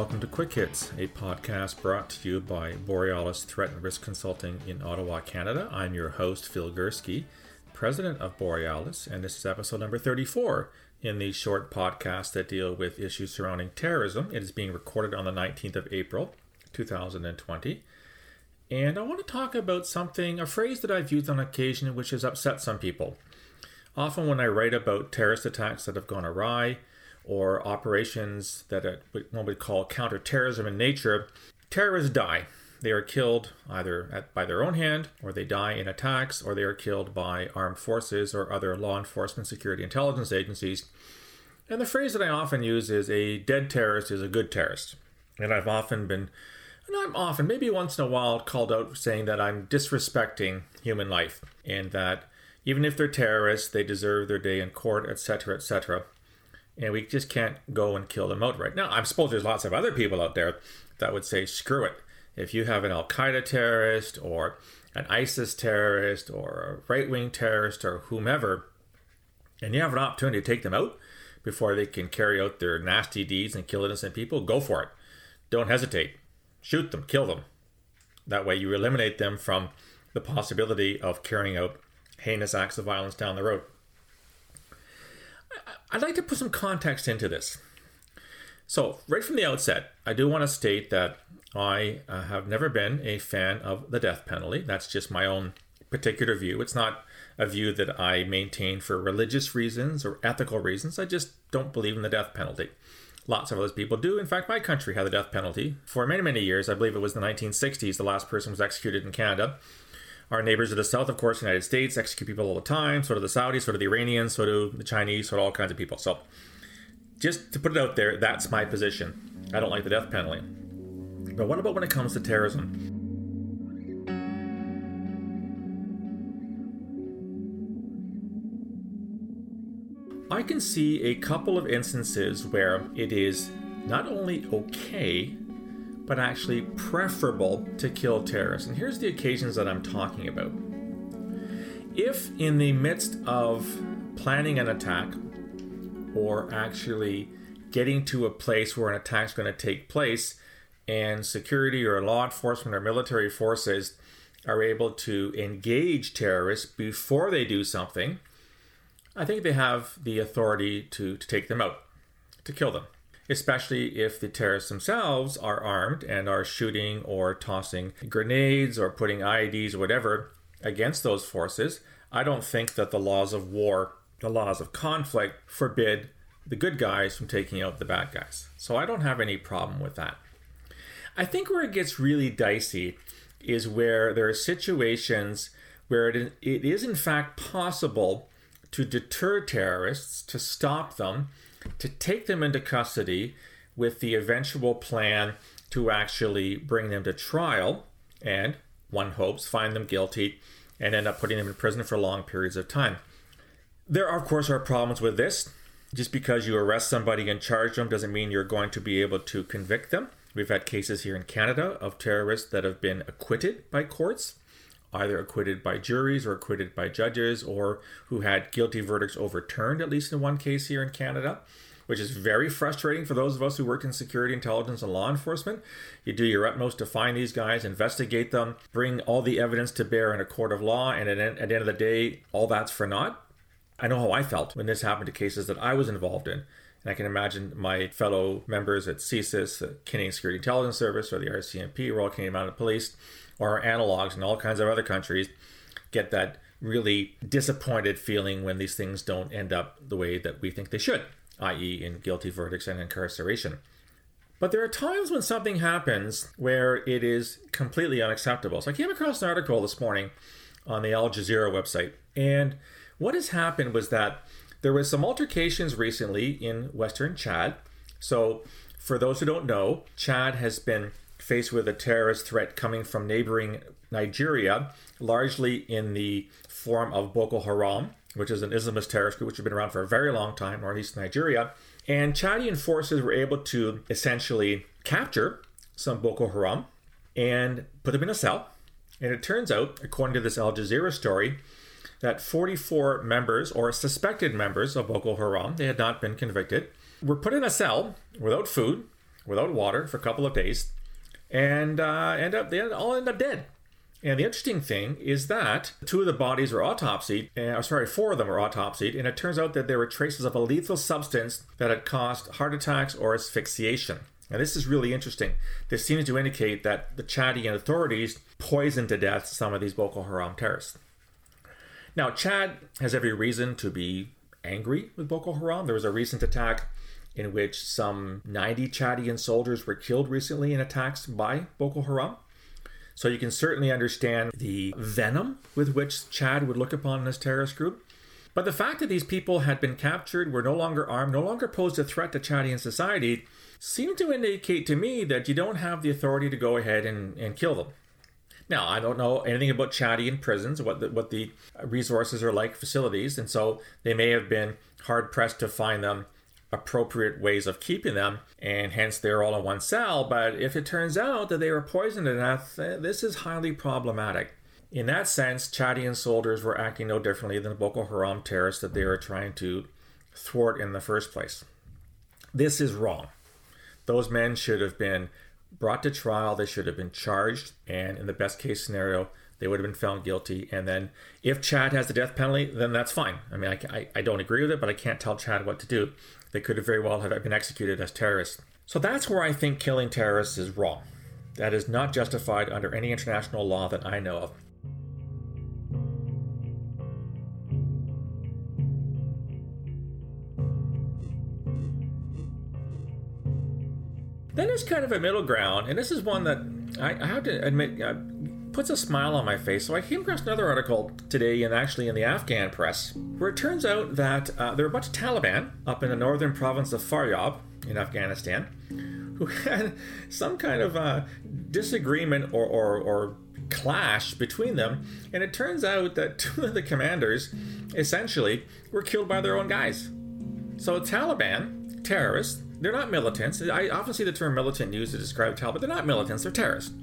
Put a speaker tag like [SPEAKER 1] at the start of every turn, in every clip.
[SPEAKER 1] welcome to Quick Hits, a podcast brought to you by Borealis Threat and Risk Consulting in Ottawa, Canada. I'm your host, Phil Gurski, president of Borealis, and this is episode number 34 in the short podcast that deal with issues surrounding terrorism. It is being recorded on the 19th of April, 2020. And I want to talk about something, a phrase that I've used on occasion which has upset some people. Often, when I write about terrorist attacks that have gone awry or operations that one would call counterterrorism in nature, terrorists die. They are killed either at, by their own hand, or they die in attacks, or they are killed by armed forces or other law enforcement, security, intelligence agencies. And the phrase that I often use is a dead terrorist is a good terrorist. And I've often been and I'm often, maybe once in a while, called out saying that I'm disrespecting human life and that even if they're terrorists, they deserve their day in court, etc., etc. And we just can't go and kill them outright. Now, I suppose there's lots of other people out there that would say, screw it. If you have an Al Qaeda terrorist or an ISIS terrorist or a right wing terrorist or whomever, and you have an opportunity to take them out before they can carry out their nasty deeds and kill innocent people, go for it. Don't hesitate shoot them, kill them. That way, you eliminate them from the possibility of carrying out heinous acts of violence down the road. I'd like to put some context into this. So, right from the outset, I do want to state that I uh, have never been a fan of the death penalty. That's just my own particular view. It's not a view that I maintain for religious reasons or ethical reasons. I just don't believe in the death penalty. Lots of other people do. In fact, my country had the death penalty for many, many years. I believe it was the 1960s, the last person was executed in Canada. Our neighbors to the south, of course, the United States, execute people all the time. So do the Saudis, so do the Iranians, so do the Chinese, so do all kinds of people. So, just to put it out there, that's my position. I don't like the death penalty. But what about when it comes to terrorism? I can see a couple of instances where it is not only okay, but actually preferable to kill terrorists. And here's the occasions that I'm talking about. If, in the midst of planning an attack or actually getting to a place where an attack is going to take place, and security or law enforcement or military forces are able to engage terrorists before they do something, I think they have the authority to, to take them out, to kill them, especially if the terrorists themselves are armed and are shooting or tossing grenades or putting IEDs or whatever against those forces. I don't think that the laws of war, the laws of conflict, forbid the good guys from taking out the bad guys. So I don't have any problem with that. I think where it gets really dicey is where there are situations where it, is in fact possible to deter terrorists, to stop them, to take them into custody with the eventual plan to actually bring them to trial and, one hopes, find them guilty and end up putting them in prison for long periods of time. There, of course, are problems with this. Just because you arrest somebody and charge them doesn't mean you're going to be able to convict them. We've had cases here in Canada of terrorists that have been acquitted by courts either acquitted by juries or acquitted by judges or who had guilty verdicts overturned, at least in one case here in Canada, which is very frustrating for those of us who work in security, intelligence, and law enforcement. You do your utmost to find these guys, investigate them, bring all the evidence to bear in a court of law, and at, the end of the day, all that's for naught. I know how I felt when this happened to cases that I was involved in. And I can imagine my fellow members at CSIS, the Canadian Security Intelligence Service, or the RCMP, Royal Canadian Mounted Police, or analogs in all kinds of other countries get that really disappointed feeling when these things don't end up the way that we think they should, i.e., in guilty verdicts and incarceration. But there are times when something happens where it is completely unacceptable. So I came across an article this morning on the Al Jazeera website, and what has happened was that there was some altercations recently in western Chad. So for those who don't know, Chad has been faced with a terrorist threat coming from neighboring Nigeria, largely in the form of Boko Haram, which is an Islamist terrorist group which has been around for a very long time, northeast Nigeria. And Chadian forces were able to essentially capture some Boko Haram and put them in a cell. And it turns out, according to this Al Jazeera story, that 44 members or suspected members of Boko Haram, they had not been convicted, were put in a cell without food, without water for a couple of days, and uh, end up they all end up dead. And the interesting thing is that two of the bodies were autopsied, uh, sorry, four of them were autopsied, and it turns out that there were traces of a lethal substance that had caused heart attacks or asphyxiation. Now, this is really interesting. This seems to indicate that the Chadian authorities poisoned to death some of these Boko Haram terrorists. Now, Chad has every reason to be angry with Boko Haram. There was a recent attack in which some 90 Chadian soldiers were killed recently in attacks by Boko Haram. So you can certainly understand the venom with which Chad would look upon this terrorist group. But the fact that these people had been captured, were no longer armed, no longer posed a threat to Chadian society, seemed to indicate to me that you don't have the authority to go ahead and, and kill them. Now, I don't know anything about Chadian prisons, what the, what the resources are like, facilities, and so they may have been hard pressed to find them appropriate ways of keeping them, and hence they're all in one cell. But if it turns out that they were poisoned to death, eh, this is highly problematic. In that sense, Chadian soldiers were acting no differently than the Boko Haram terrorists that they were trying to thwart in the first place. This is wrong. Those men should have been brought to trial, they should have been charged, and in the best case scenario, they would have been found guilty. And then, if Chad has the death penalty, then that's fine. I mean, I, I, I don't agree with it, but I can't tell Chad what to do. They could have very well have been executed as terrorists. So that's where I think killing terrorists is wrong. That is not justified under any international law that I know of. Then there's kind of a middle ground, and this is one that I, I have to admit puts a smile on my face. So I came across another article today, and actually in the Afghan press, where it turns out that uh, there are a bunch of Taliban up in the northern province of Faryab in Afghanistan who had some kind of uh, disagreement or, or, or clash between them, and it turns out that two of the commanders essentially were killed by their own guys. So Taliban terrorists they're not militants. I often see the term militant used to describe Taliban. They're not militants, they're terrorists.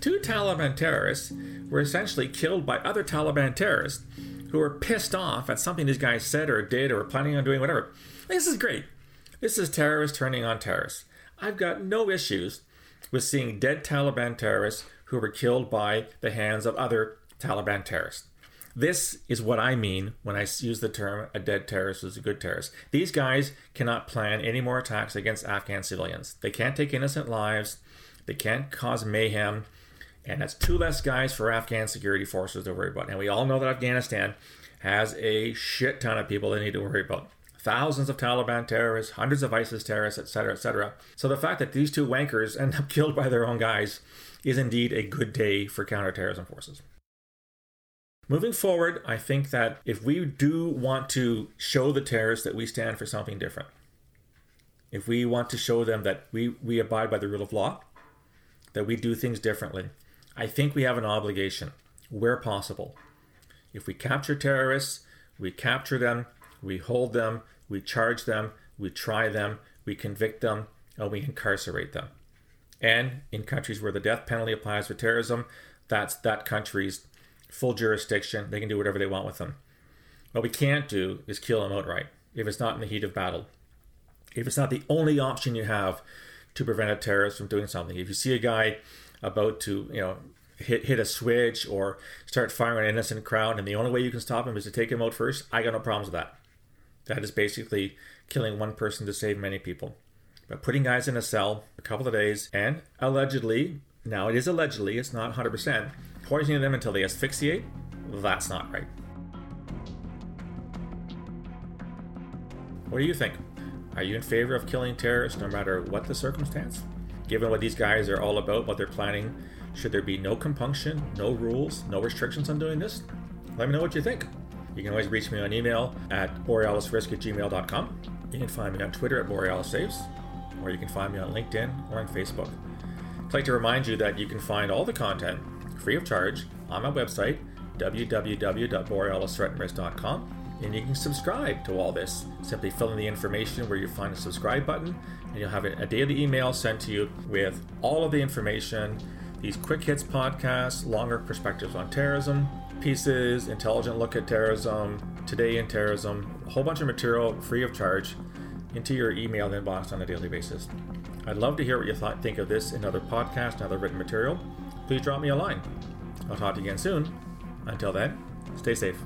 [SPEAKER 1] Two Taliban terrorists were essentially killed by other Taliban terrorists who were pissed off at something these guys said or did or were planning on doing, whatever. This is great. This is terrorists turning on terrorists. I've got no issues with seeing dead Taliban terrorists who were killed by the hands of other Taliban terrorists. This is what I mean when I use the term a dead terrorist is a good terrorist. These guys cannot plan any more attacks against Afghan civilians. They can't take innocent lives. They can't cause mayhem. And that's two less guys for Afghan security forces to worry about. And we all know that Afghanistan has a shit ton of people they need to worry about. Thousands of Taliban terrorists, hundreds of ISIS terrorists, etc., etc. So the fact that these two wankers end up killed by their own guys is indeed a good day for counterterrorism forces. Moving forward, I think that if we do want to show the terrorists that we stand for something different, if we want to show them that we, we abide by the rule of law, that we do things differently, I think we have an obligation, where possible. If we capture terrorists, we capture them, we hold them, we charge them, we try them, we convict them, and we incarcerate them. And in countries where the death penalty applies for terrorism, that's that country's full jurisdiction. They can do whatever they want with them. What we can't do is kill them outright if it's not in the heat of battle. If it's not the only option you have to prevent a terrorist from doing something. If you see a guy about to, you know, hit hit a switch or start firing an innocent crowd, and the only way you can stop him is to take him out first, I got no problems with that. That is basically killing one person to save many people. But putting guys in a cell a couple of days and allegedly, now it is allegedly, it's not 100%, poisoning them until they asphyxiate, that's not right. What do you think? Are you in favor of killing terrorists no matter what the circumstance? Given what these guys are all about, what they're planning, should there be no compunction, no rules, no restrictions on doing this? Let me know what you think. You can always reach me on email at borealisrisk at gmail.com. You can find me on Twitter at borealissaves, or you can find me on LinkedIn or on Facebook. I'd like to remind you that you can find all the content free of charge on my website, www.borealisthreatandrisk.com, and you can subscribe to all this. Simply fill in the information where you find a subscribe button, and you'll have a daily email sent to you with all of the information these quick hits podcasts, longer perspectives on terrorism, pieces, intelligent look at terrorism, today in terrorism, a whole bunch of material free of charge into your email inbox on a daily basis. I'd love to hear what you thought, think of this and other podcasts and other written material. Please drop me a line. I'll talk to you again soon. Until then, stay safe.